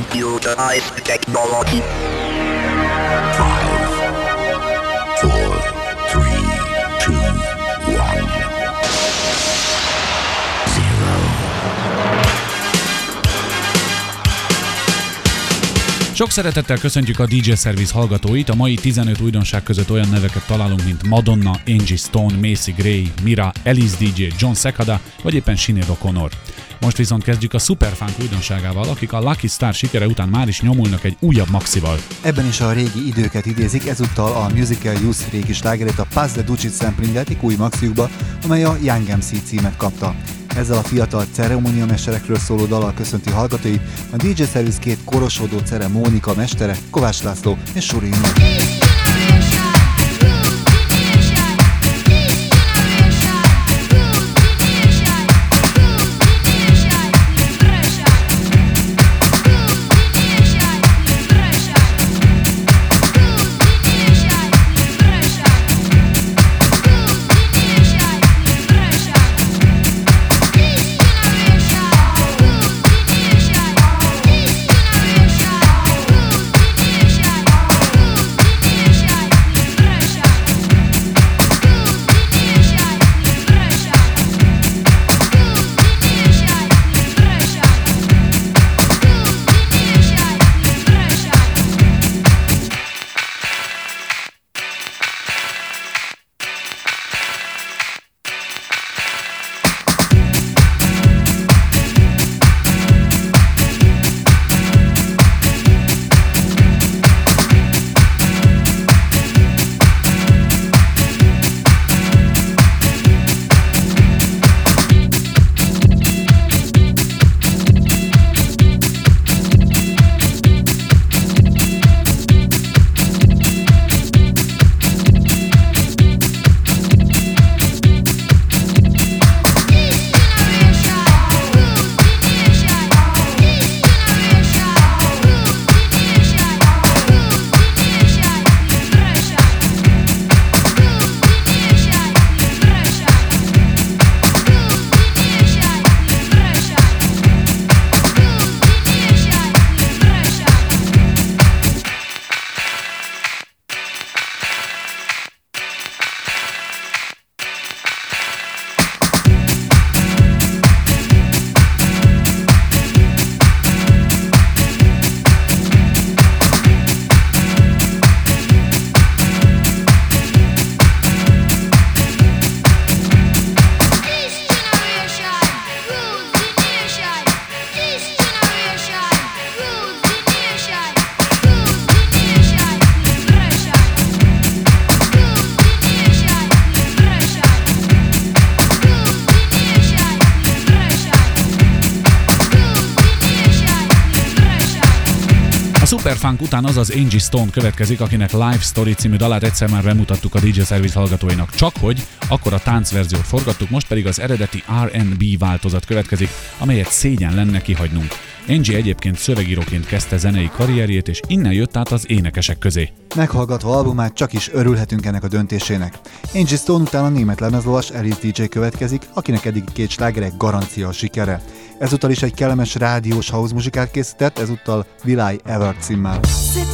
computerized technology. Sok szeretettel köszöntjük a DJ Service hallgatóit. A mai 15 újdonság között olyan neveket találunk, mint Madonna, Angie Stone, Macy Gray, Mira, Elise DJ, John Sekada, vagy éppen Sinead O'Connor. Most viszont kezdjük a Superfunk újdonságával, akik a Lucky Star sikere után már is nyomulnak egy újabb maxival. Ebben is a régi időket idézik, ezúttal a Musical Youth régi slágerét a Paz de Ducit szemplingeltik új maxiukba, amely a Young MC címet kapta. Ezzel a fiatal ceremóniamesterekről szóló dalal köszönti hallgatói a DJ Service két korosodó ceremónika mestere Kovács László és Suri Superfunk után az az Angie Stone következik, akinek Live Story című dalát egyszer már bemutattuk a DJ Service hallgatóinak. Csak hogy akkor a táncverziót forgattuk, most pedig az eredeti R&B változat következik, amelyet szégyen lenne kihagynunk. Angie egyébként szövegíróként kezdte zenei karrierjét, és innen jött át az énekesek közé. Meghallgatva albumát csak is örülhetünk ennek a döntésének. Angie Stone után a német lemezlovas Elise DJ következik, akinek eddig két slágerek garancia a sikere. Ezúttal is egy kellemes rádiós house muzsikát készített, ezúttal I Ever címmel. chances,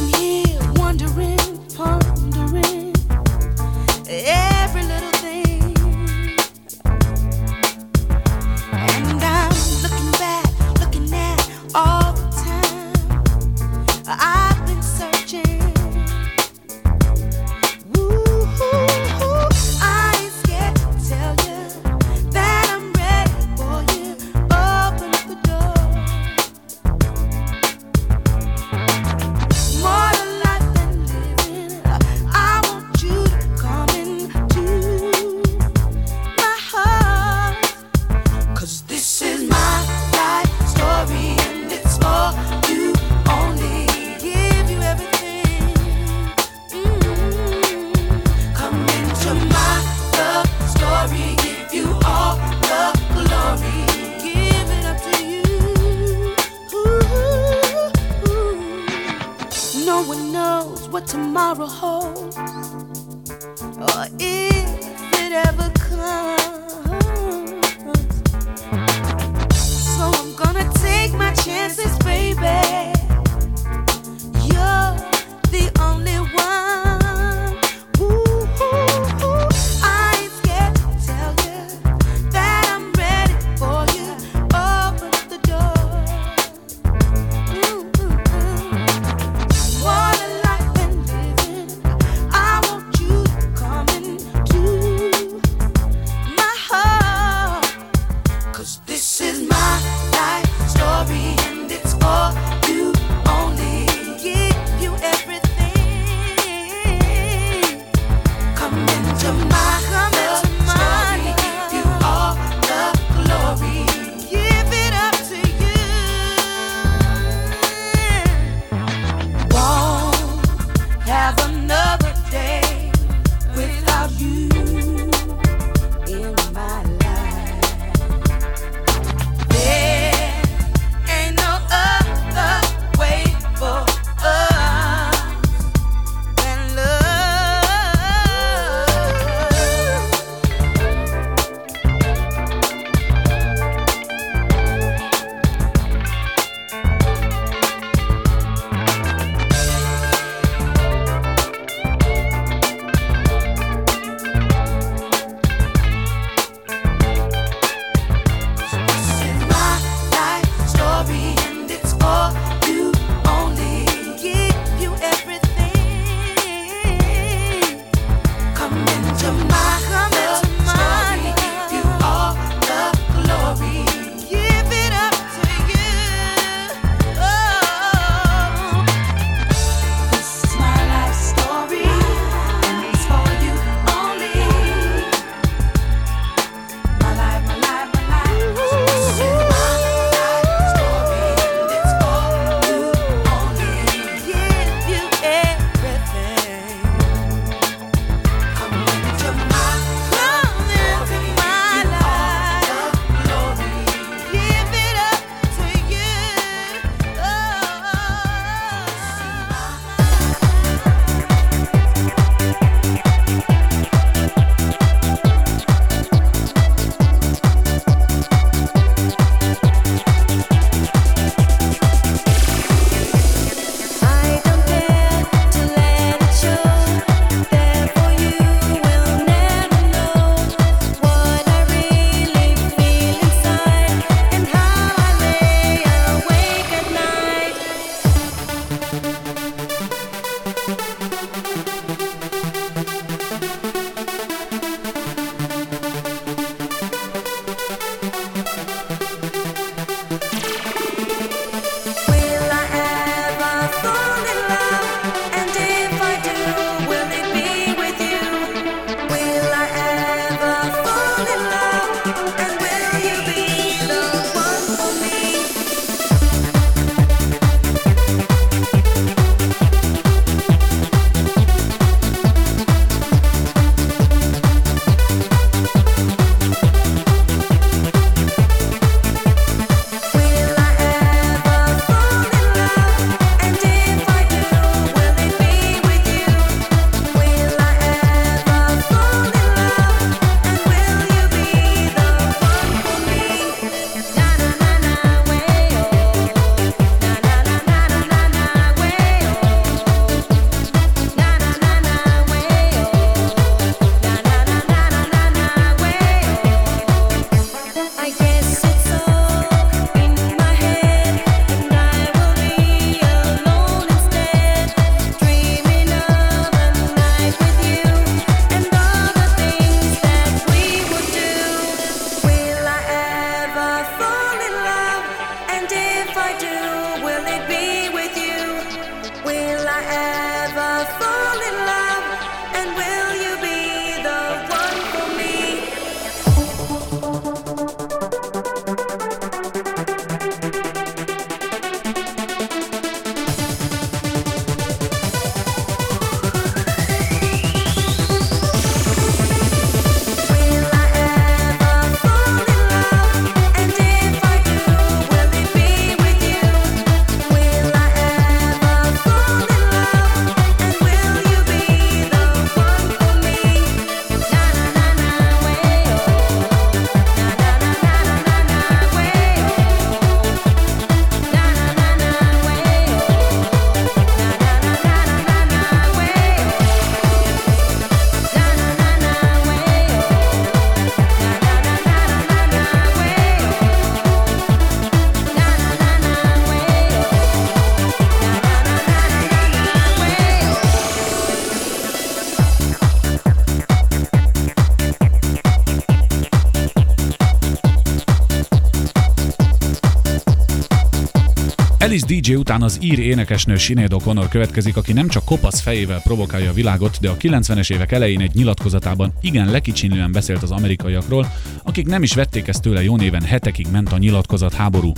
DJ után az ír énekesnő Sinead O'Connor következik, aki nem csak kopasz fejével provokálja a világot, de a 90-es évek elején egy nyilatkozatában igen lekicsinlően beszélt az amerikaiakról, akik nem is vették ezt tőle jó néven hetekig ment a nyilatkozat háború.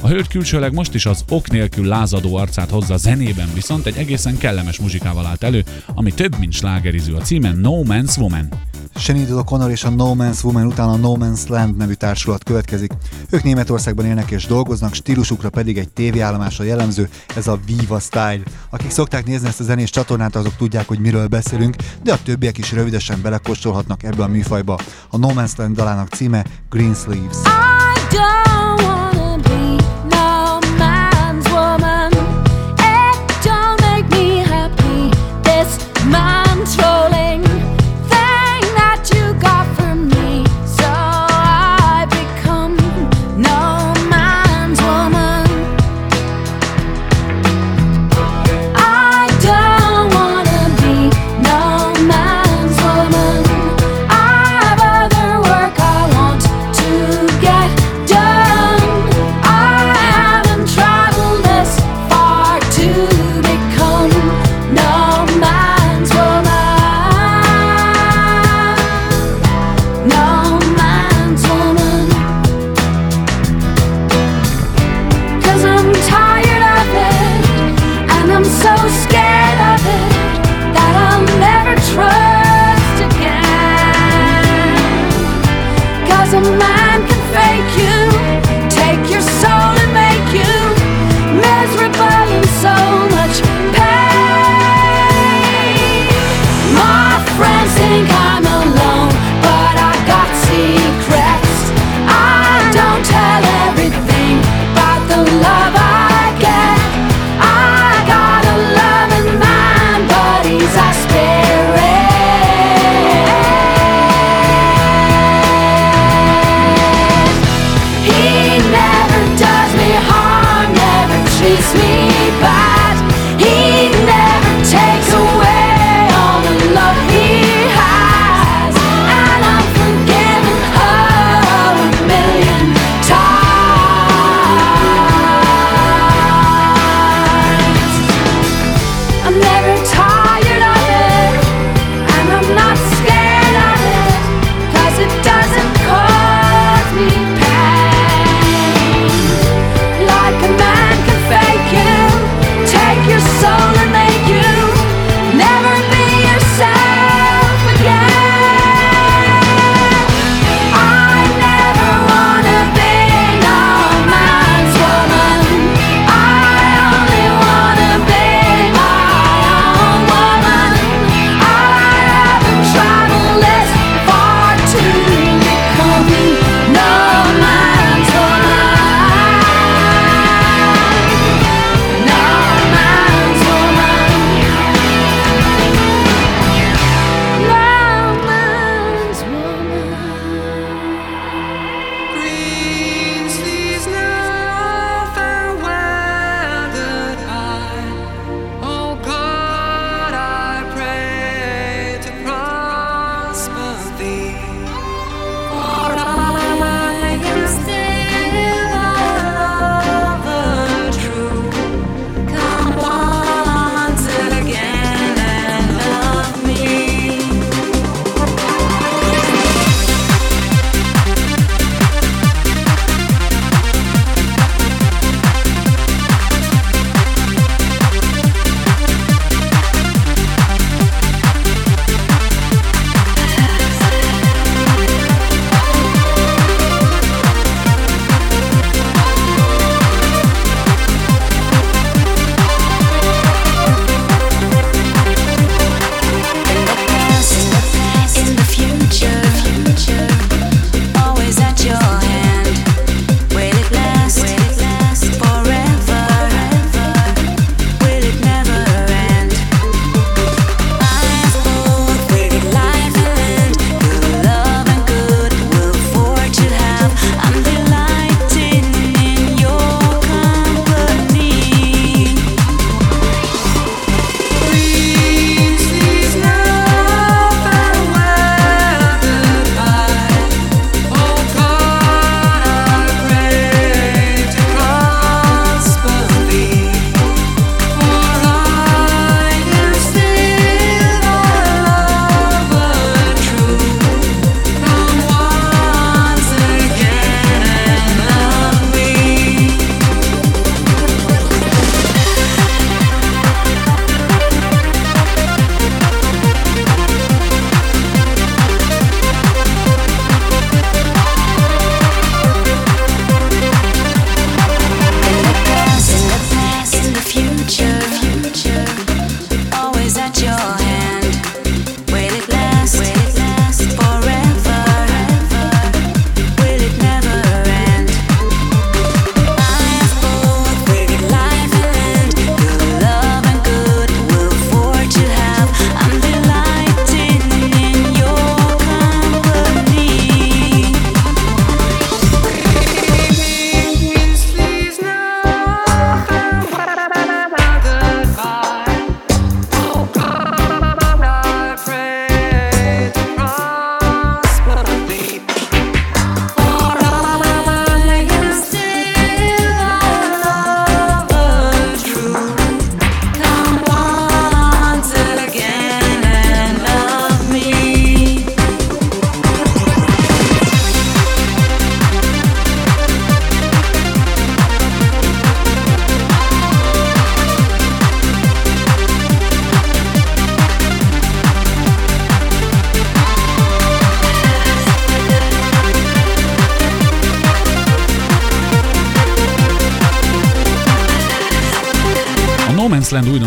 A hölgy külsőleg most is az ok nélkül lázadó arcát hozza zenében, viszont egy egészen kellemes muzsikával állt elő, ami több mint slágeriző a címen No Man's Woman. Sinead O'Connor és a No Man's Woman után a No Man's Land nevű társulat következik. Ők Németországban élnek és dolgoznak, stílusukra pedig egy tévéállomásra jellemző, ez a Viva Style. Akik szokták nézni ezt a zenés csatornát, azok tudják, hogy miről beszélünk, de a többiek is rövidesen belekóstolhatnak ebbe a műfajba. A No Man's Land dalának címe Green Sleeves. I don't wanna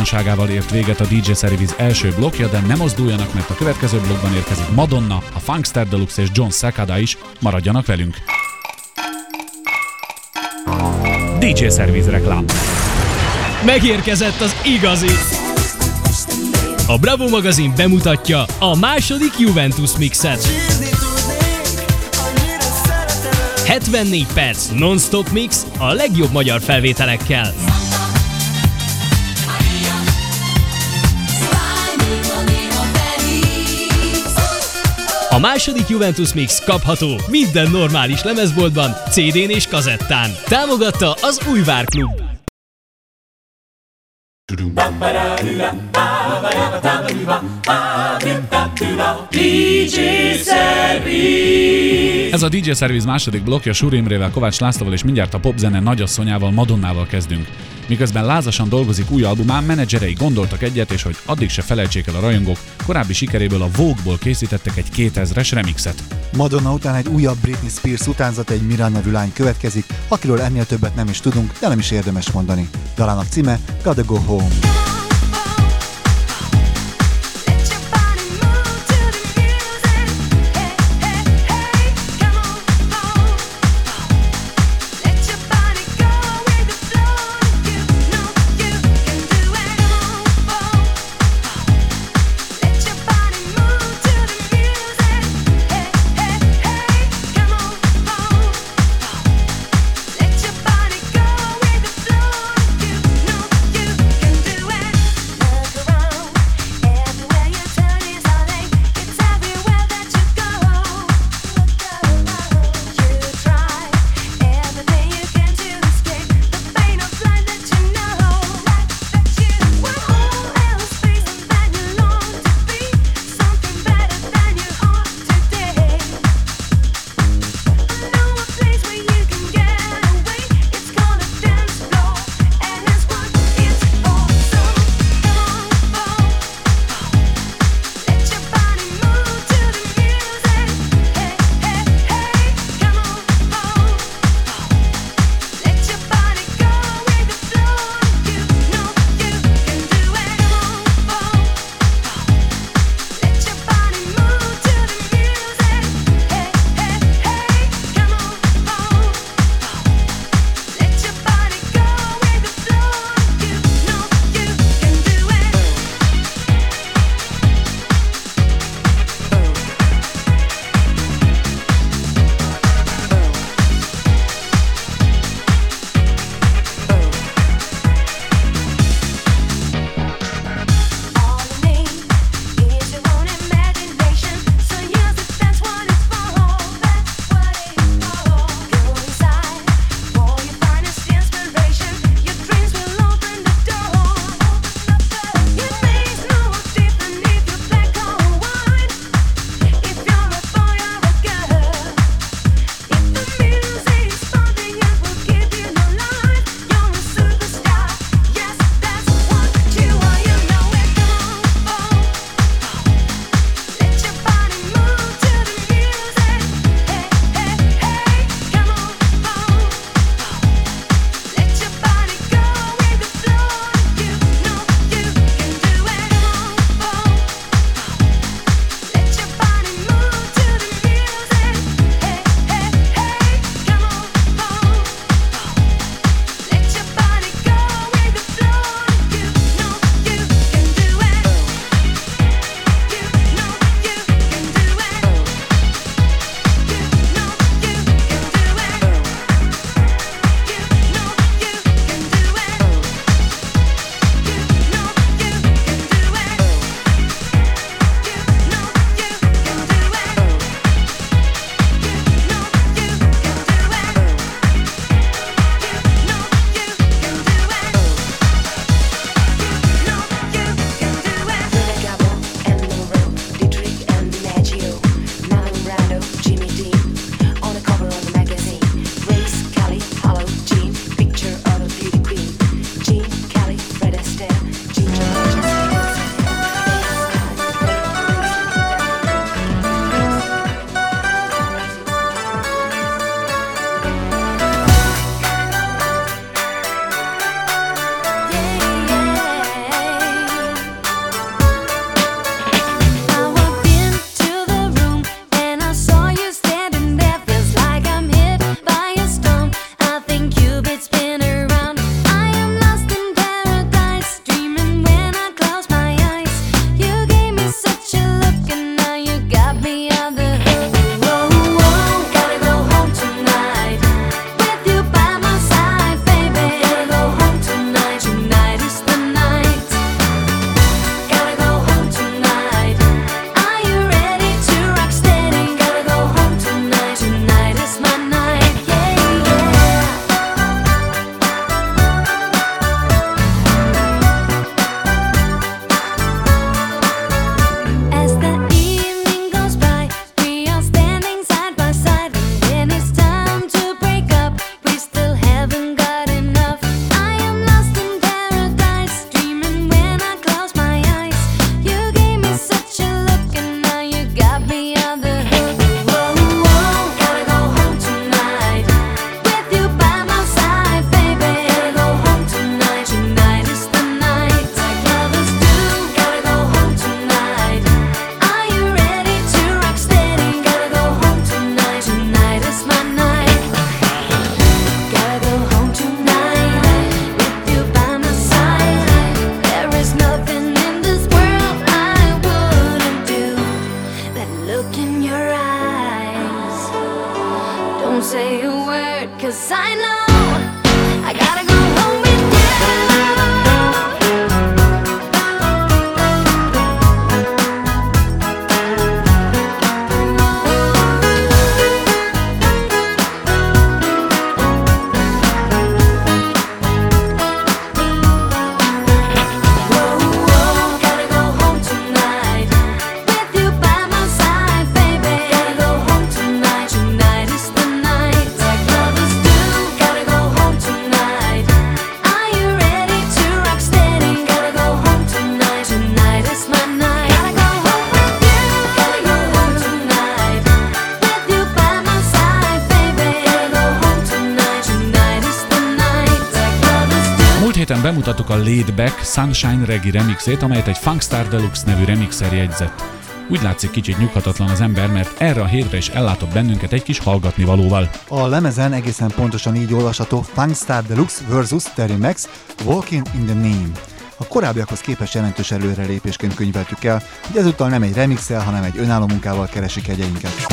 Újdonságával ért véget a DJ Service első blokkja, de nem mozduljanak, mert a következő blokkban érkezik Madonna, a Funkster Deluxe és John Secada is, maradjanak velünk. DJ Service reklám. Megérkezett az igazi! A Bravo magazin bemutatja a második Juventus mixet. 74 perc non-stop mix a legjobb magyar felvételekkel. A második Juventus Mix kapható minden normális lemezboltban, CD-n és kazettán. Támogatta az Újvár Klub. Ez a DJ Service második blokkja Suri Imrével, Kovács Lászlóval és mindjárt a popzene nagyasszonyával Madonnával kezdünk. Miközben lázasan dolgozik új albumán, menedzserei gondoltak egyet, és hogy addig se felejtsék el a rajongók, korábbi sikeréből a Vogue-ból készítettek egy 2000-es remixet. Madonna után egy újabb Britney Spears utánzat egy Miranda nevű lány következik, akiről ennél többet nem is tudunk, de nem is érdemes mondani. Dalának címe Gotta Go Home. bemutattuk a "Laidback Sunshine Reggae remixét, amelyet egy Funkstar Deluxe nevű remixer jegyzett. Úgy látszik kicsit nyughatatlan az ember, mert erre a hétre is ellátott bennünket egy kis hallgatni valóval. A lemezen egészen pontosan így olvasható Funkstar Deluxe versus Terry Max Walking in the Name. A korábbiakhoz képest jelentős előrelépésként könyveltük el, hogy ezúttal nem egy remixel, hanem egy önálló munkával keresik egyeinket.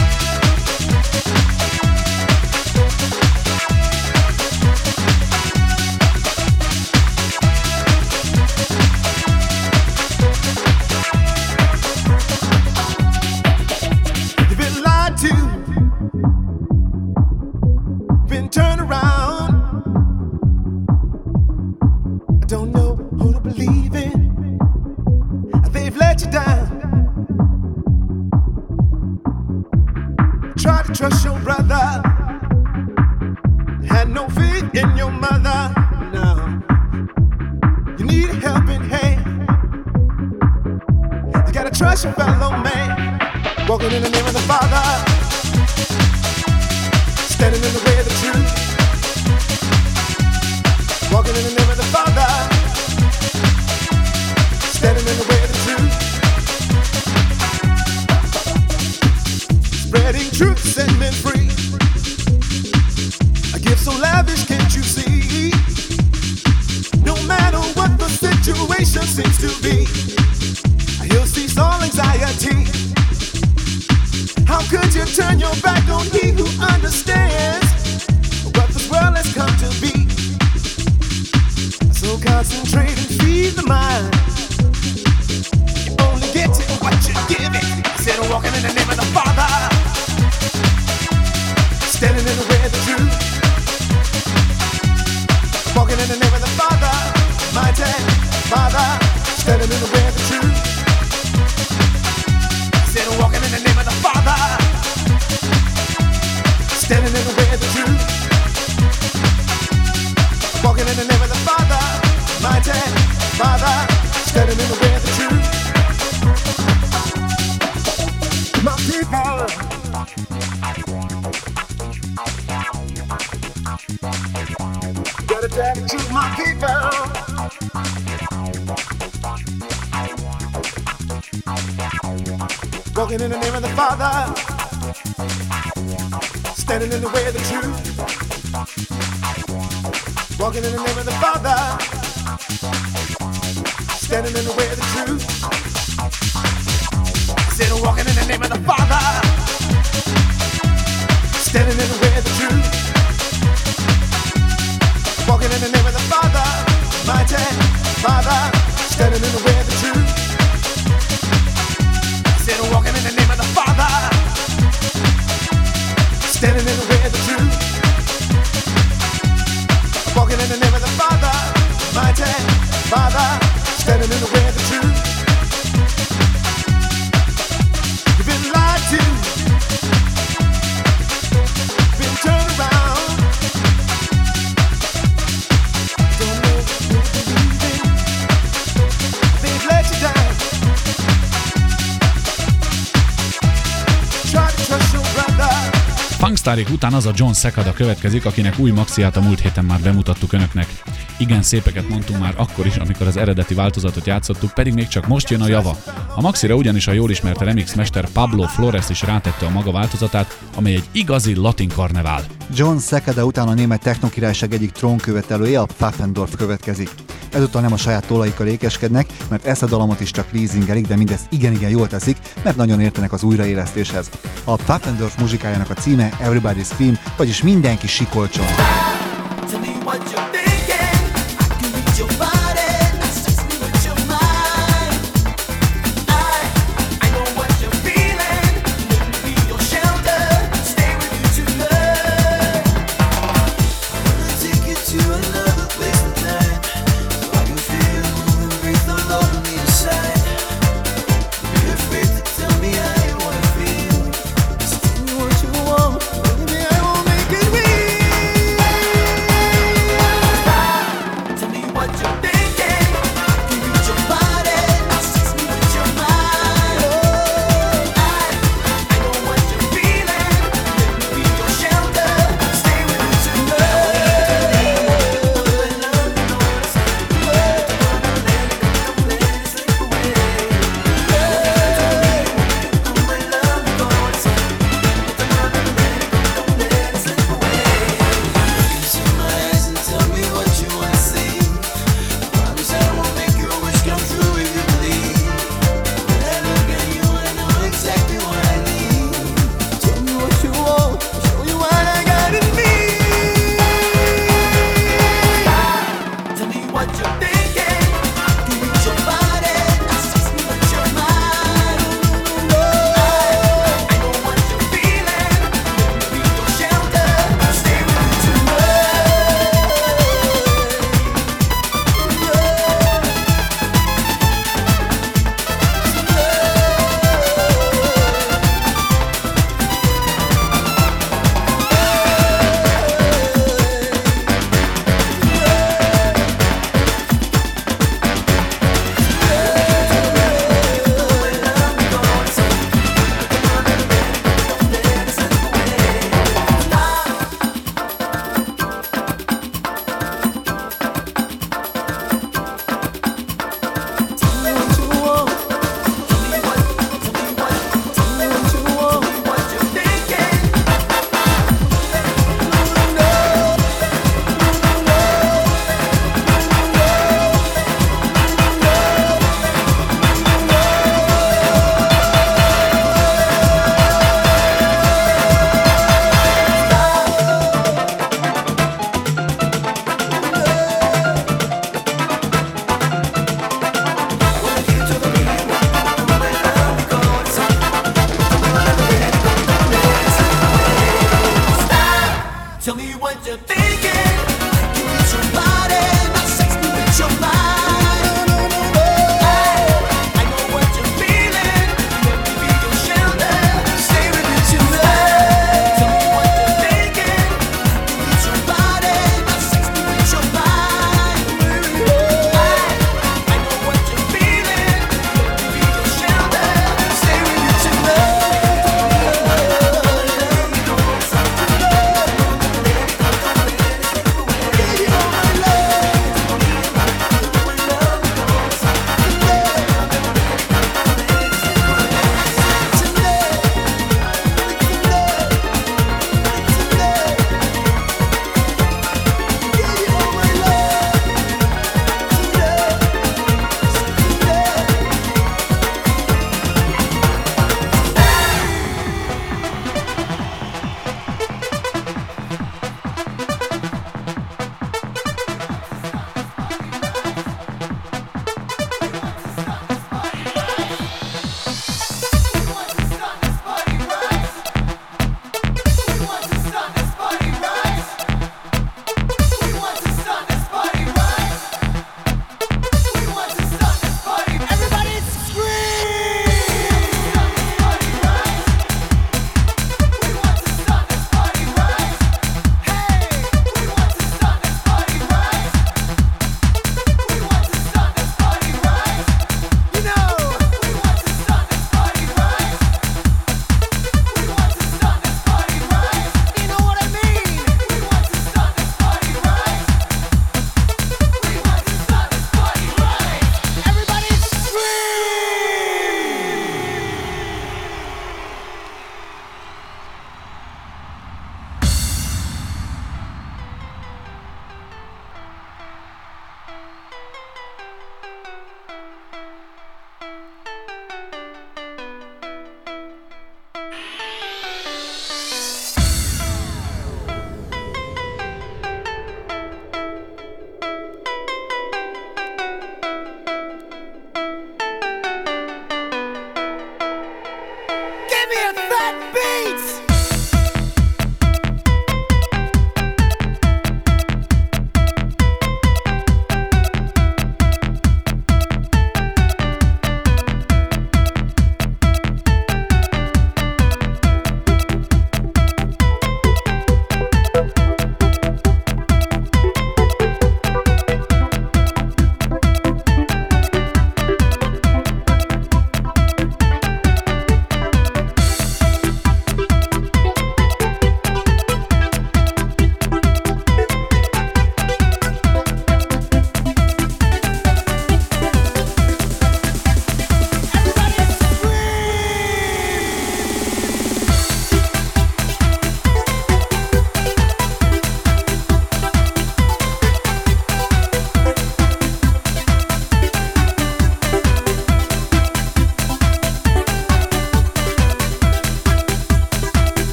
Ferrarik után az a John Sekada következik, akinek új maxiát a múlt héten már bemutattuk önöknek. Igen szépeket mondtunk már akkor is, amikor az eredeti változatot játszottuk, pedig még csak most jön a java. A maxira ugyanis a jól ismert remix mester Pablo Flores is rátette a maga változatát, amely egy igazi latin karnevál. John Sekada után a német technokirályság egyik trónkövetelője a Pfaffendorf következik. Ezúttal nem a saját tolaikkal ékeskednek, mert ezt a dalomat is csak leasingelik, de mindezt igen-igen jól teszik, mert nagyon értenek az újraélesztéshez. A Pappendorf muzsikájának a címe Everybody Scream, vagyis mindenki sikolcson.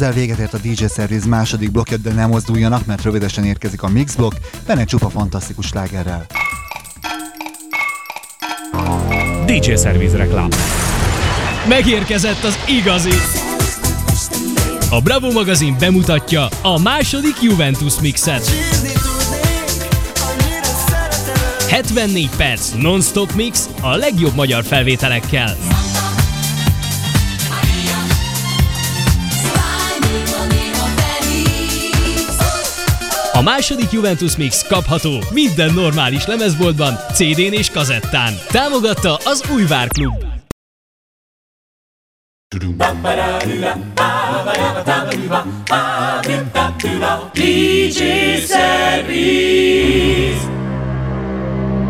Ezzel véget ért a DJ Service második blokkja, de nem mozduljanak, mert rövidesen érkezik a Mixblock, benne csupa fantasztikus slágerrel. DJ Service reklám. Megérkezett az igazi! A Bravo magazin bemutatja a második Juventus mixet. 74 perc non-stop mix a legjobb magyar felvételekkel. A második Juventus Mix kapható minden normális lemezboltban, CD-n és kazettán. Támogatta az Újvár Klub.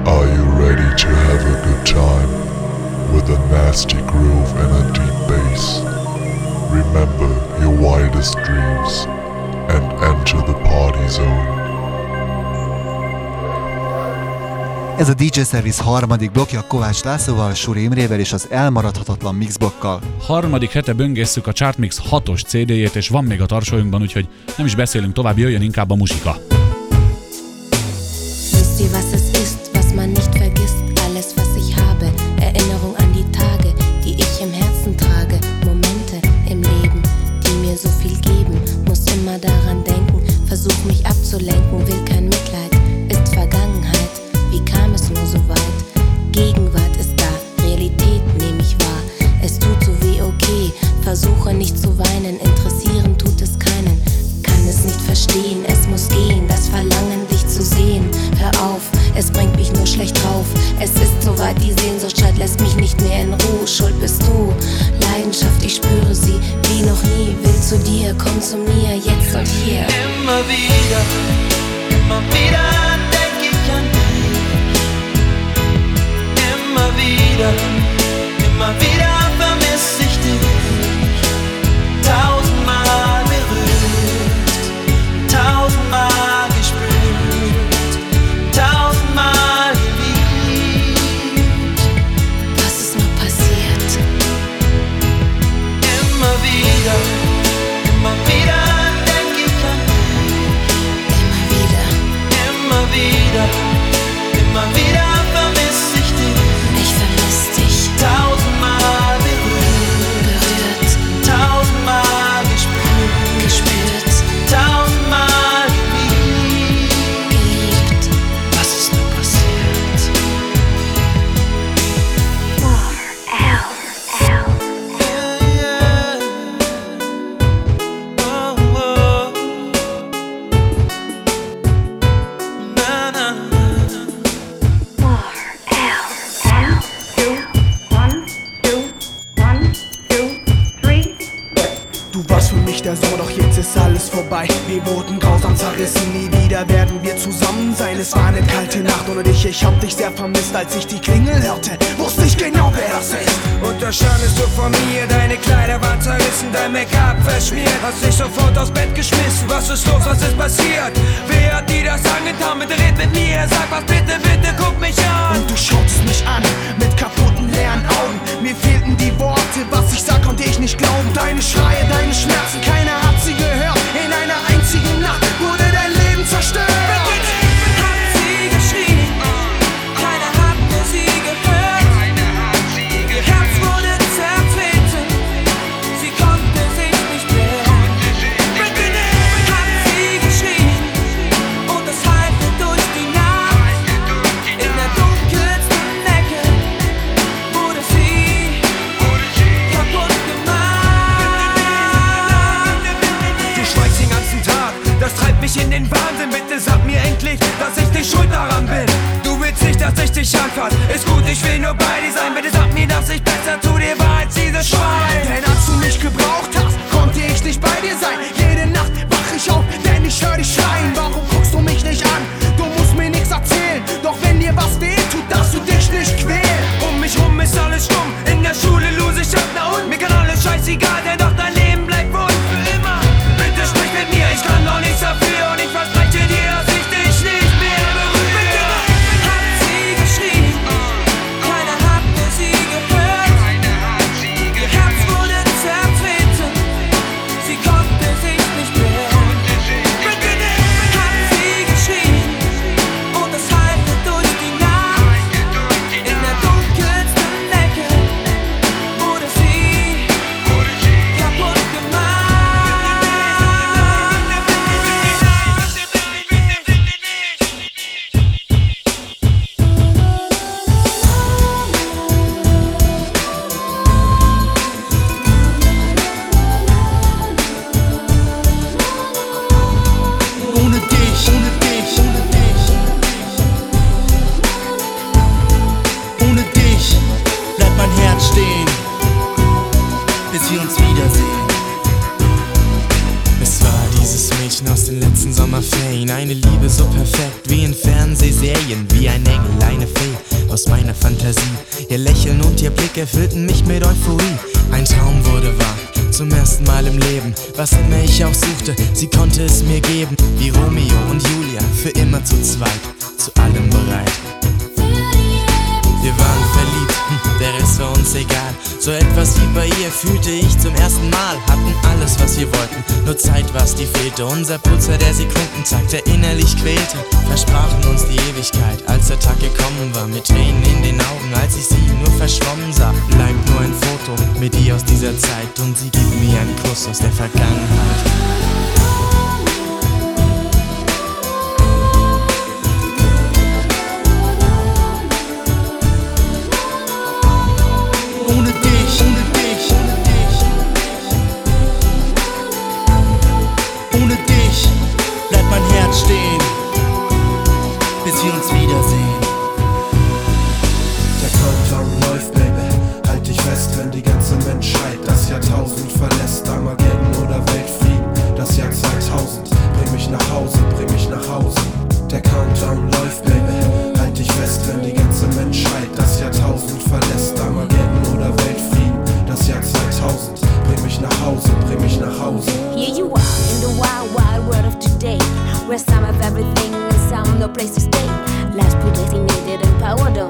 Are you ready to have a good time with a nasty groove and a deep bass? Remember your wildest dreams enter the party zone. Ez a DJ Service harmadik blokkja Kovács Lászlóval, Suri Imrével és az elmaradhatatlan mixblokkkal. Harmadik hete böngészük a Chartmix 6-os CD-jét, és van még a tarsolyunkban, úgyhogy nem is beszélünk tovább, jöjjön inkább a musika. Wisst verstehen, es muss gehen, das Verlangen, dich zu sehen. Hör auf, es bringt mich nur schlecht drauf. Es ist soweit, die Sehnsucht schreit, lässt mich nicht mehr in Ruhe. Schuld bist du, Leidenschaft, ich spüre sie wie noch nie. Will zu dir, komm zu mir, jetzt und hier. Immer wieder, immer wieder denk ich an dich. Immer wieder, immer wieder vermiss ich dich. Tausendmal verschmiert. Hast dich sofort aus Bett geschmissen, was ist los, was ist passiert? Wer hat dir das angetan? Bitte red mit mir, sag was, bitte, bitte, guck mich an. Und du schaust mich an mit kaputten, leeren Augen. Mir fehlten die Worte, was ich sag, konnte ich nicht glauben. Deine Schreie, deine Schmerzen, tahu ada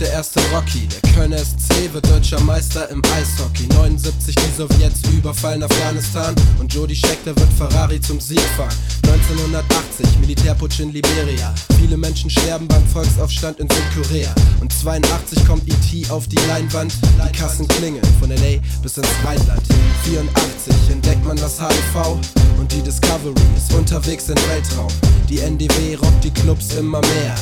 der erste Rocky. Der Kölner SC wird deutscher Meister im Eishockey. 79 die Sowjets überfallen Afghanistan und Jody Scheckter wird Ferrari zum Sieg fahren. 1980 Militärputsch in Liberia. Viele Menschen sterben beim Volksaufstand in Südkorea. Und 82 kommt E.T. auf die Leinwand. Die Kassen klingeln von L.A. bis ins Rheinland. 84 entdeckt man das HIV und die Discovery ist unterwegs im Weltraum. Die NDW rockt die Clubs immer mehr.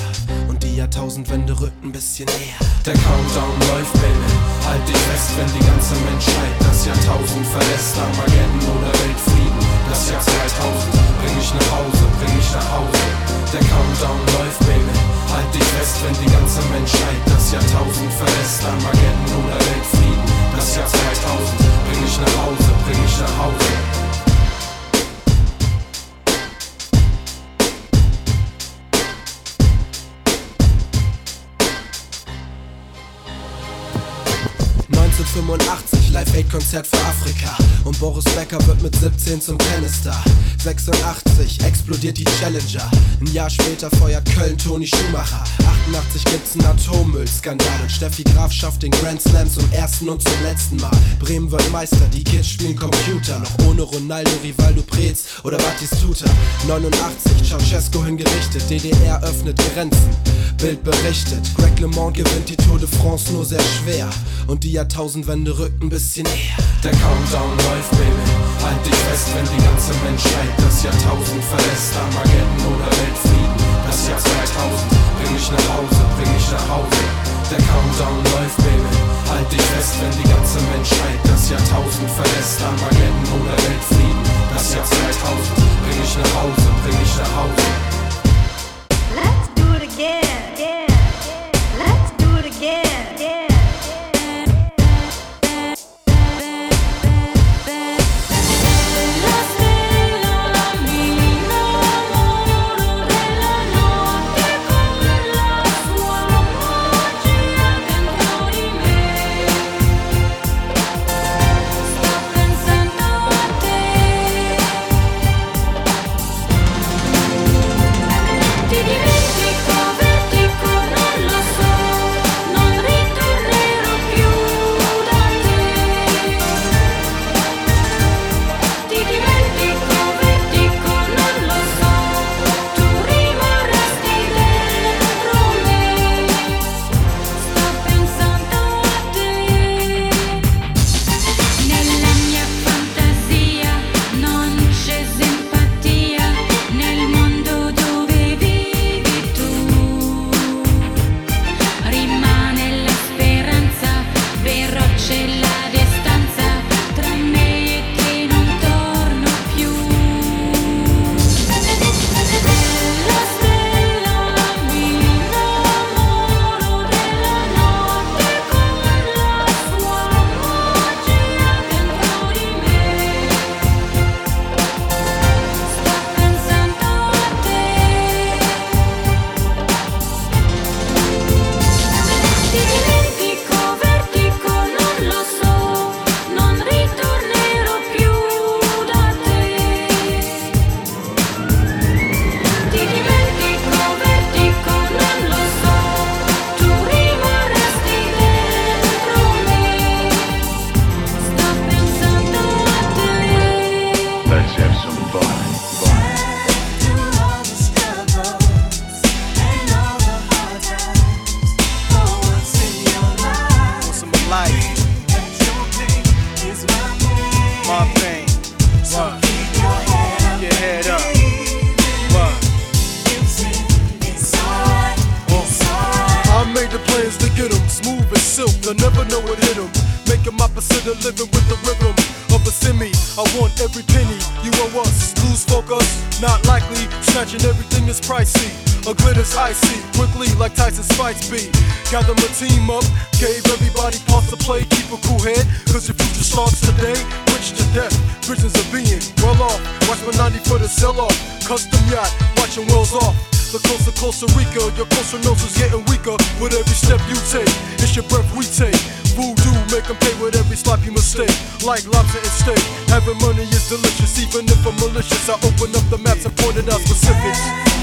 Und die Jahrtausendwende rückt ein bisschen näher. Der Countdown läuft, Baby. Halt dich fest, wenn die ganze Menschheit das Jahrtausend verlässt. Armageddon oder Weltfrieden, das Jahr 2000. Bring ich nach Hause, bring ich nach Hause. Der Countdown läuft, Baby. Halt dich fest, wenn die ganze Menschheit das Jahrtausend verlässt. Armageddon oder Weltfrieden, das Jahr 2000. Bring ich nach Hause, bring ich nach Hause. 85 Live-Aid-Konzert für Afrika. Und Boris Becker wird mit 17 zum Tennisstar. 86 explodiert die Challenger. Ein Jahr später feuert Köln Toni Schumacher. 88 gibt's einen Atommüllskandal und Steffi Graf schafft den Grand Slam zum ersten und zum letzten Mal. Bremen wird Meister, die Kids spielen Computer. Noch ohne Ronaldo, Rivaldo, Preetz oder Batistuta. 89 Ceausescu hingerichtet, DDR öffnet Grenzen. Bild berichtet, Greg LeMond gewinnt die Tour de France nur sehr schwer. Und die Jahrtausendwende rückt ein bisschen näher. Der Countdown läuft, Baby. Halt dich fest, wenn die ganze Menschheit das Jahrtausend verlässt. Armageddon oder Weltfrieden. Das Jahr 2000. Bring mich nach Hause, bring mich nach Hause. Der Countdown läuft, Baby. Halt dich fest, wenn die ganze Menschheit das Jahrtausend verlässt. Armageddon oder Weltfrieden. Das Jahr 2000. Bring mich nach Hause, bring mich nach Hause. What hit. Make 'em opposite of living with the rhythm of a semi. I want every penny you owe us. Lose focus, not likely. Snatching everything is pricey. A glitter's icy, quickly like Tyson's fights be. Gather my team up, gave everybody parts to play. Keep a cool head, cause your future starts today. Rich to death, visions of being well off. Watch my 90 foot a sell off. Custom yacht, watching wells off. The closer Costa Rica, your closer nose is getting weaker with every step you take. It's your breath we take. Voodoo, make 'em pay with every sloppy mistake. Like lobster and steak, having money is delicious. Even if I'm malicious, I open up the maps and pointed out specifics.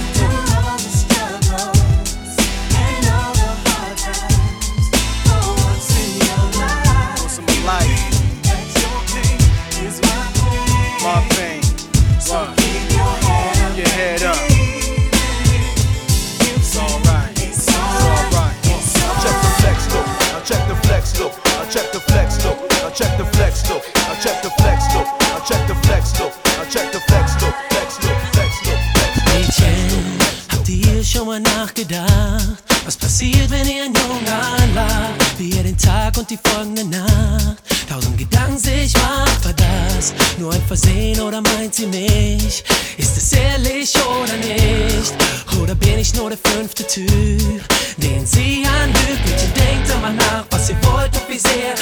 I check the flex look, I check the flex look, I check the flex look, I check the flex look, flex look, flex look. Mädchen, habt ihr schon mal nachgedacht, was passiert, wenn ihr einen Jungen anlacht? Wie ihr den Tag und die folgende Nacht tausend Gedanken sich macht, war das nur ein Versehen oder meint sie mich? Ist es ehrlich oder nicht? Oder bin ich nur der fünfte Typ, den sie anlügt? Mädchen, denkt einmal nach, was ihr wollt und wie sehr,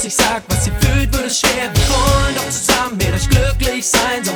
Herz, ich sag, was sie fühlt, wird es schwer. Wir wollen doch zusammen werde ich glücklich sein.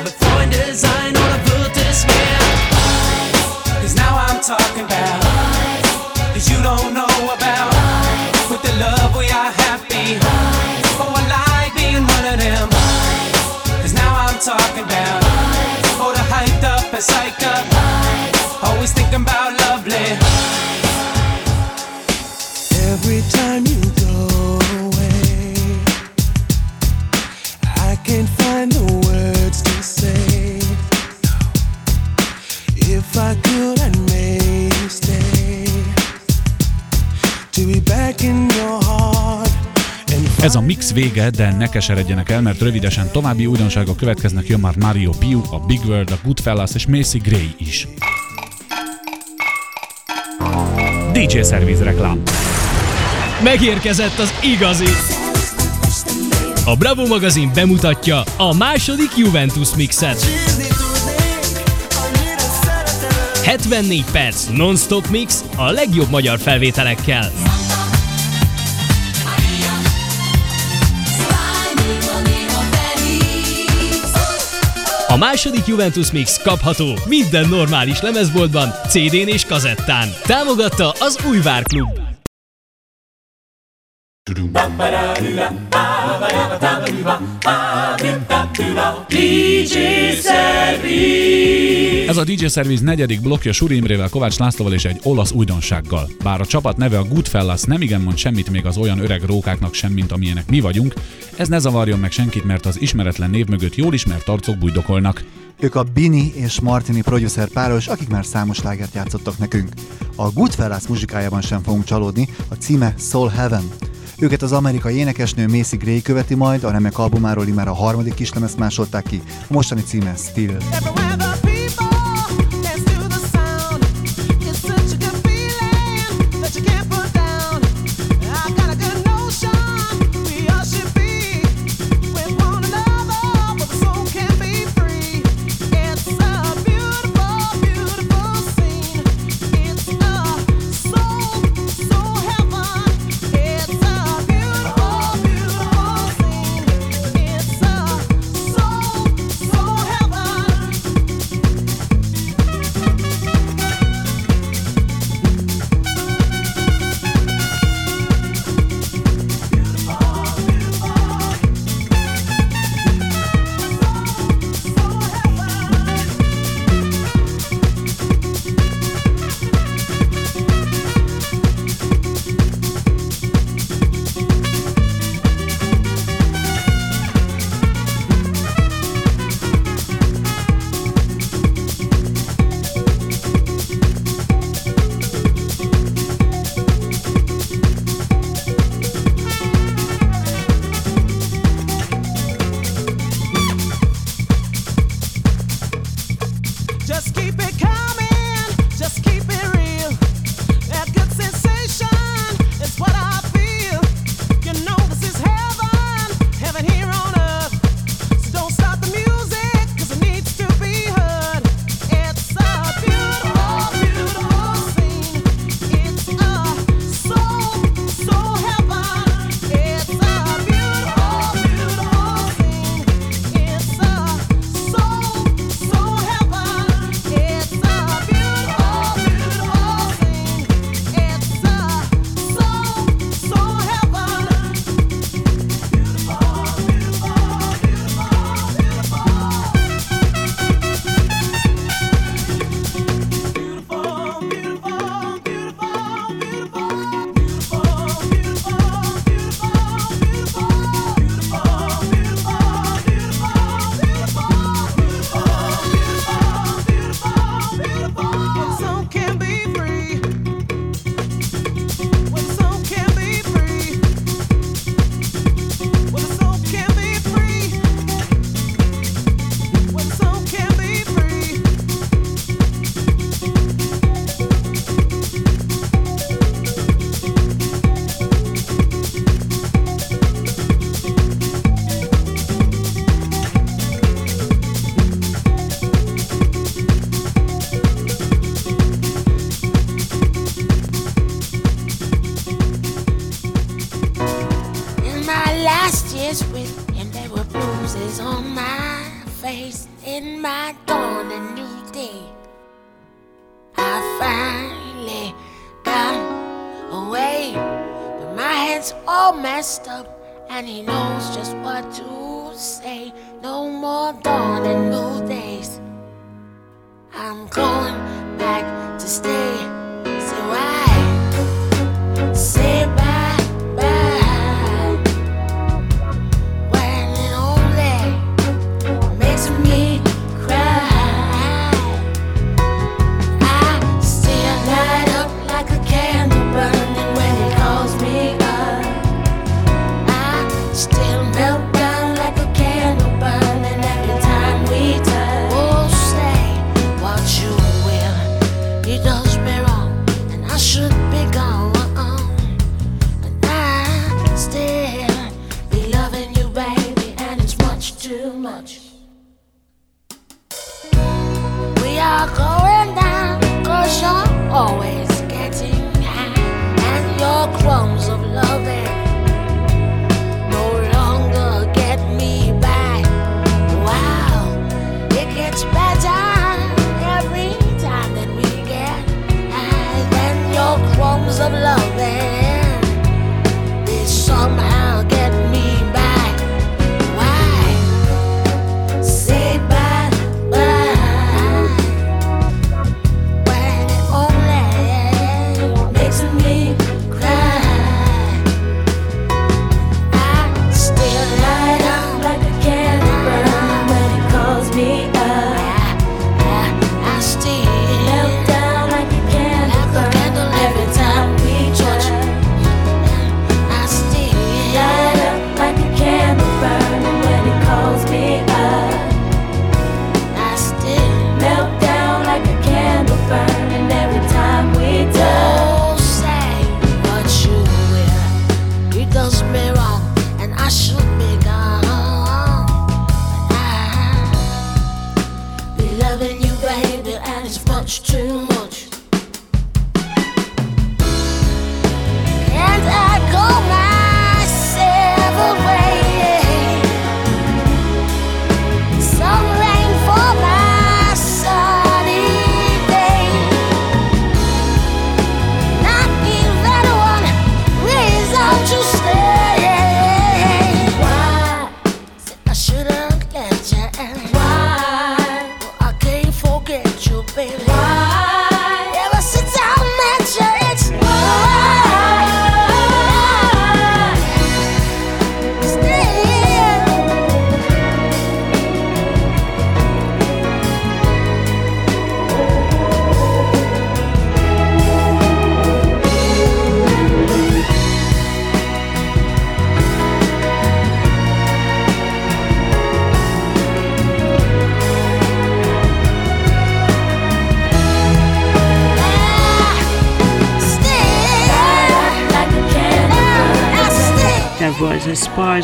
Ez a mix vége, de ne keseredjenek el, mert rövidesen további újdonságok következnek, jön már Mario Piu, a Big World, a Goodfellas és Macy Gray is. DJ Service reklám. Megérkezett az igazi! A Bravo magazin bemutatja a második Juventus mixet. 74 perc non-stop mix a legjobb magyar felvételekkel. A második Juventus Mix kapható minden normális lemezboltban, CD-n és kazettán. Támogatta az Újvár Klub. Ez a DJ Service negyedik blokja Suri Imrével, Kovács Lászlóval és egy olasz újdonsággal. Bár a csapat neve a Goodfellas nem igen mond semmit még az olyan öreg rókáknak sem, mint amilyenek mi vagyunk, ez ne zavarjon meg senkit, mert az ismeretlen név mögött jól ismert arcok bujdokolnak. Ők a Bini és Martini producer páros, akik már számos lágert játszottak nekünk. A Goodfellas muzsikájában sem fogunk csalódni, a címe Soul Heaven. Őket az amerikai énekesnő Macy Gray követi majd, a remek albumáról már a harmadik kislemezt másolták ki, a mostani címe Still. Just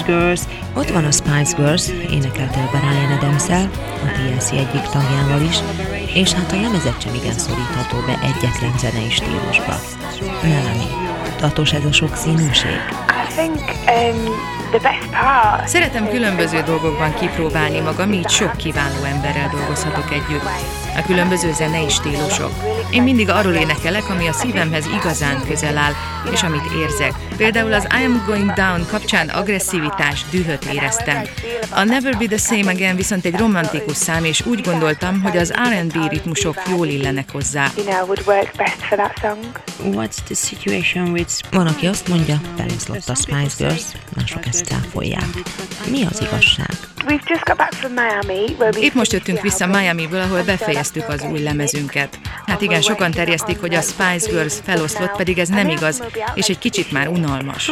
Spice Girls. Ott van a Spice Girls, énekelte a Brian adams a TLC egyik tagjával is, és hát a lemezet sem igen szorítható be egyetlen zenei stílusba. Melanie, tatos ez a sok színűség? I think um. Szeretem különböző dolgokban kipróbálni magam, így sok kiváló emberrel dolgozhatok együtt. A különböző zenei stílusok. Én mindig arról énekelek, ami a szívemhez igazán közel áll, és amit érzek. Például az I Am Going Down kapcsán agresszivitás, dühöt éreztem. A Never Be The Same Again viszont egy romantikus szám, és úgy gondoltam, hogy az R&B ritmusok jól illenek hozzá. What's the situation with Van, aki azt mondja, feloszlott a Spice Girls, mások ezt cáfolják. Mi az igazság? Épp most jöttünk vissza Miami-ből, ahol befejeztük az új lemezünket. Hát igen, sokan terjesztik, hogy a Spice Girls feloszlott, pedig ez nem igaz, és egy kicsit már unalmas.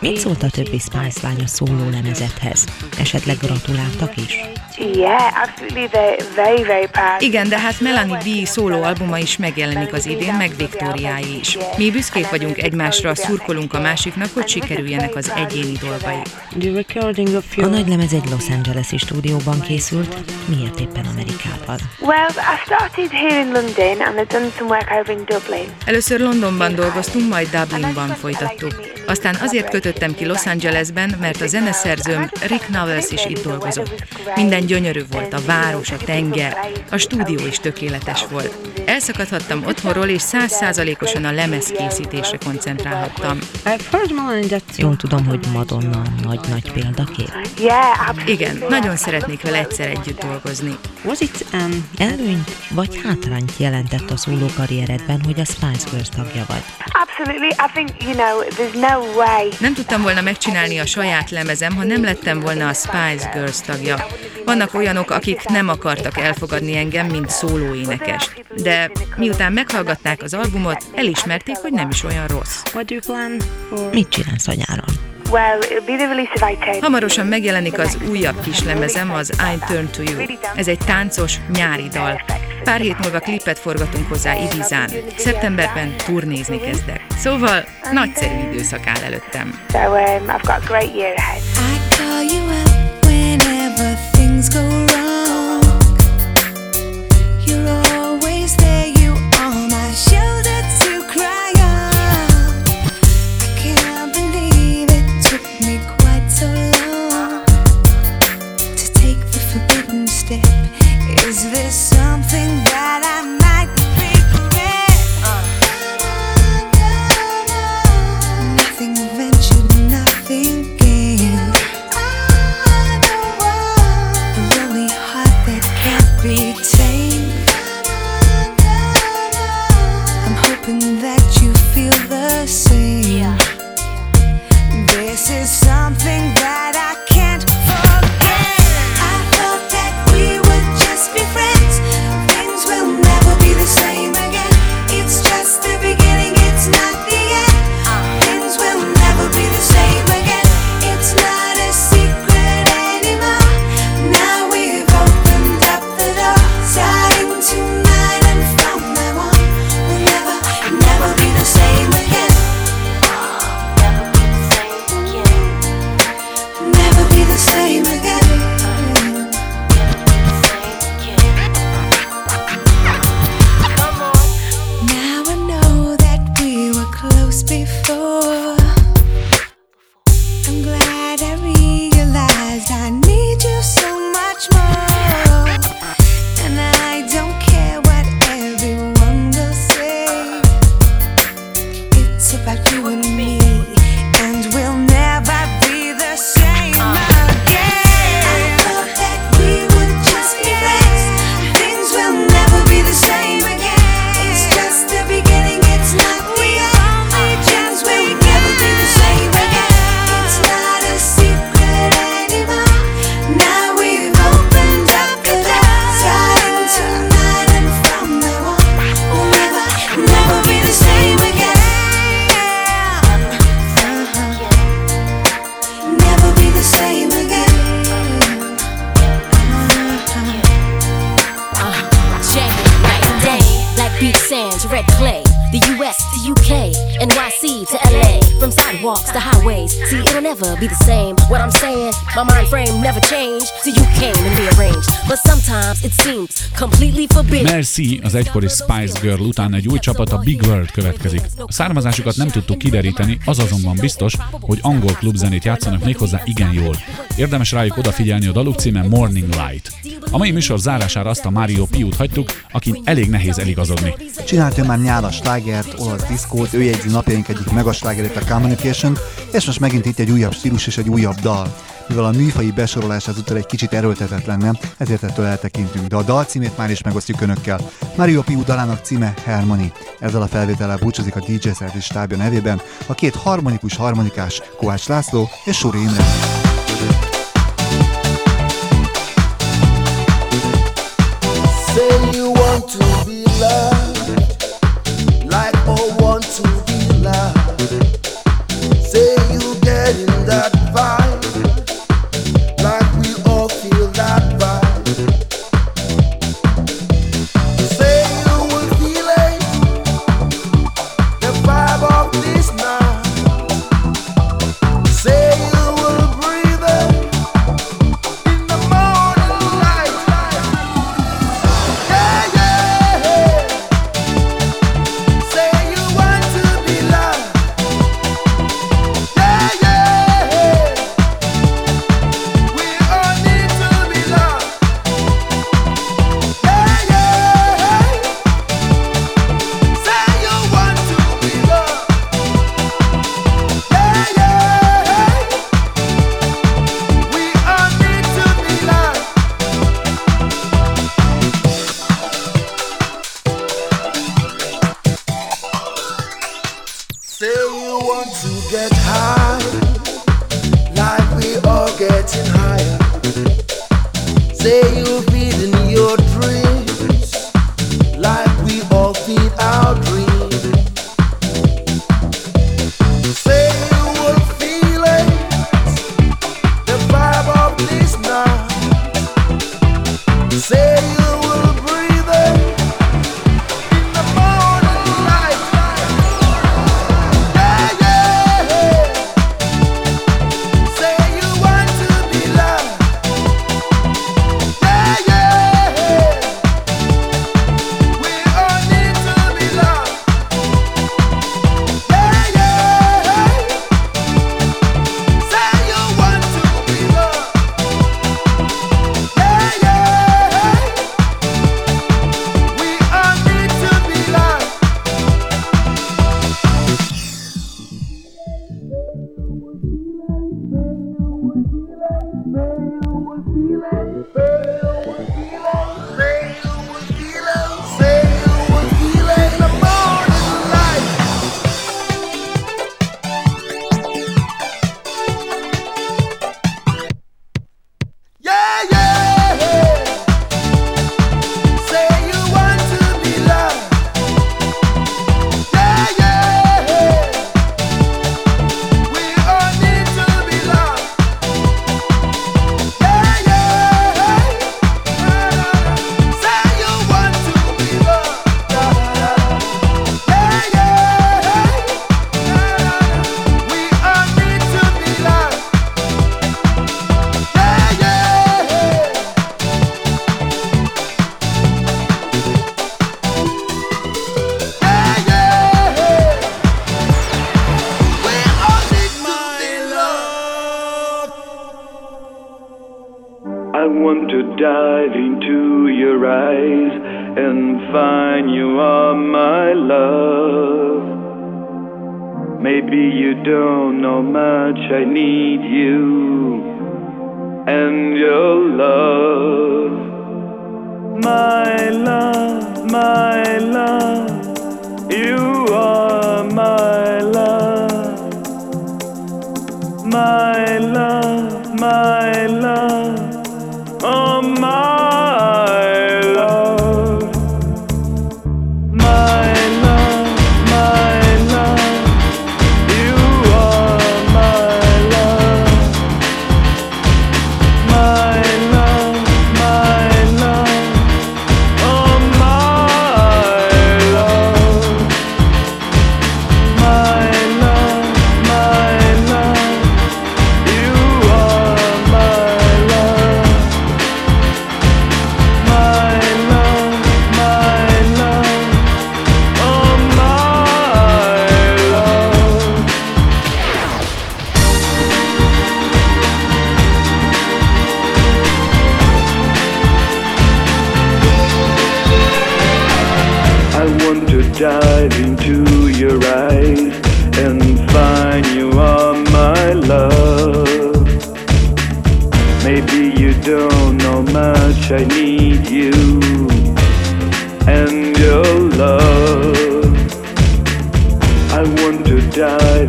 Mit szólt a többi Spice lány a szóló lemezethez? Esetleg gratuláltak is? Igen, de hát Melanie B szóló albuma is megjelenik az idén, meg Viktóriái is. Mi büszkék vagyunk egymásra, szurkolunk a másiknak, hogy sikerüljenek az egyéni dolgai. A nagy lemez egy Los Angeles-i stúdióban készült, miért éppen Amerikában? Well, I started here in London and I've done some work over in Dublin. Először Londonban dolgoztunk, majd Dublinban folytattuk. Aztán azért kötöttem ki Los Angelesben, mert a zeneszerzőm Rick Novels is itt dolgozott. Minden gyönyörű volt, a város, a tenger, a stúdió is tökéletes volt. Elszakadhattam otthonról, és százszázalékosan a lemez készítésre koncentrálhattam. Jól tudom, hogy Madonna nagy-nagy példakép. Igen, nagyon szeretnék vele egyszer együtt dolgozni. Was it Előnyt vagy hátrányt jelentett a szóló karrieredben, hogy a Spice Girls tagja vagy? Absolutely. I think, you know, there's no way. Nem tudtam volna megcsinálni a saját lemezem, ha nem lettem volna a Spice Girls tagja. Vannak olyanok, akik nem akartak elfogadni engem, mint szólóénekes. De miután meghallgatták az albumot, elismerték, hogy nem is olyan rossz. What do you plan for... Mit csinálsz a nyáron? Hamarosan megjelenik az újabb kislemezem, az I Turn To You. Ez egy táncos nyári dal. Pár hét múlva klipet forgatunk hozzá Ibizán. Szeptemberben turnézni kezdek. Szóval nagyszerű időszak áll előttem. I call you up whenever things go wrong. egykori Spice Girl után egy új csapat a Big World következik. A származásukat nem tudtuk kideríteni, az azonban biztos, hogy angol klubzenét játszanak méghozzá igen jól. Érdemes rájuk odafigyelni a daluk címe Morning Light. A mai műsor zárására azt a Mario Piút hagytuk, akin elég nehéz eligazodni. Csináltam már nyála slágert, olasz diszkót, ő jegyzi napjaink egyik megaslágerét a Communication, és most megint itt egy újabb stílus és egy újabb dal mivel a műfai besorolás ezúttal egy kicsit erőltetetlen, nem? Ezért ettől eltekintünk, de a dal címét már is megosztjuk önökkel. Mario Piu dalának címe Harmony. Ezzel a felvétellel búcsúzik a DJ Szervis stábja nevében a két harmonikus harmonikás Kovács László és Suri Imre.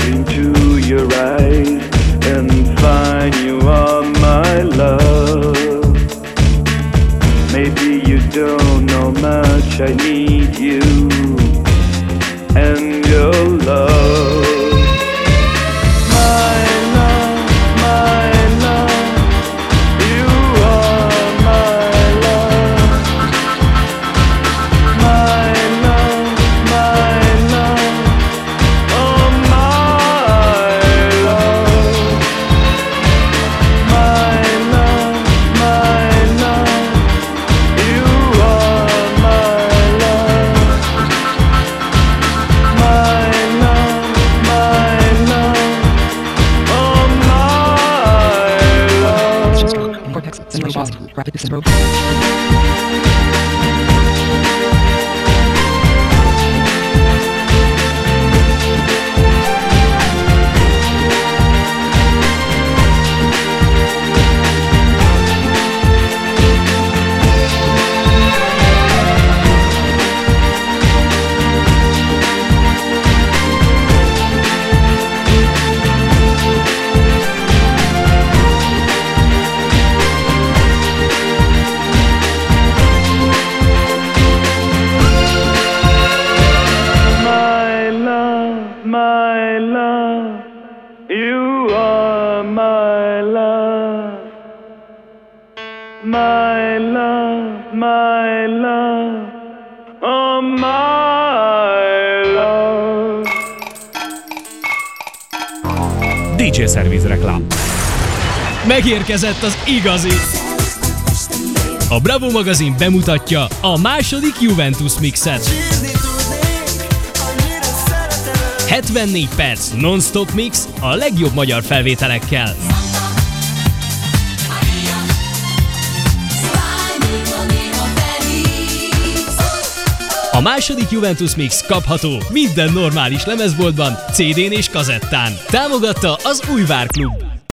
into your eyes and find you are my love. Maybe you don't know much, I need you. And megérkezett az igazi! A Bravo magazin bemutatja a második Juventus mixet. 74 perc non-stop mix a legjobb magyar felvételekkel. A második Juventus Mix kapható minden normális lemezboltban, CD-n és kazettán. Támogatta az Újvár Klub.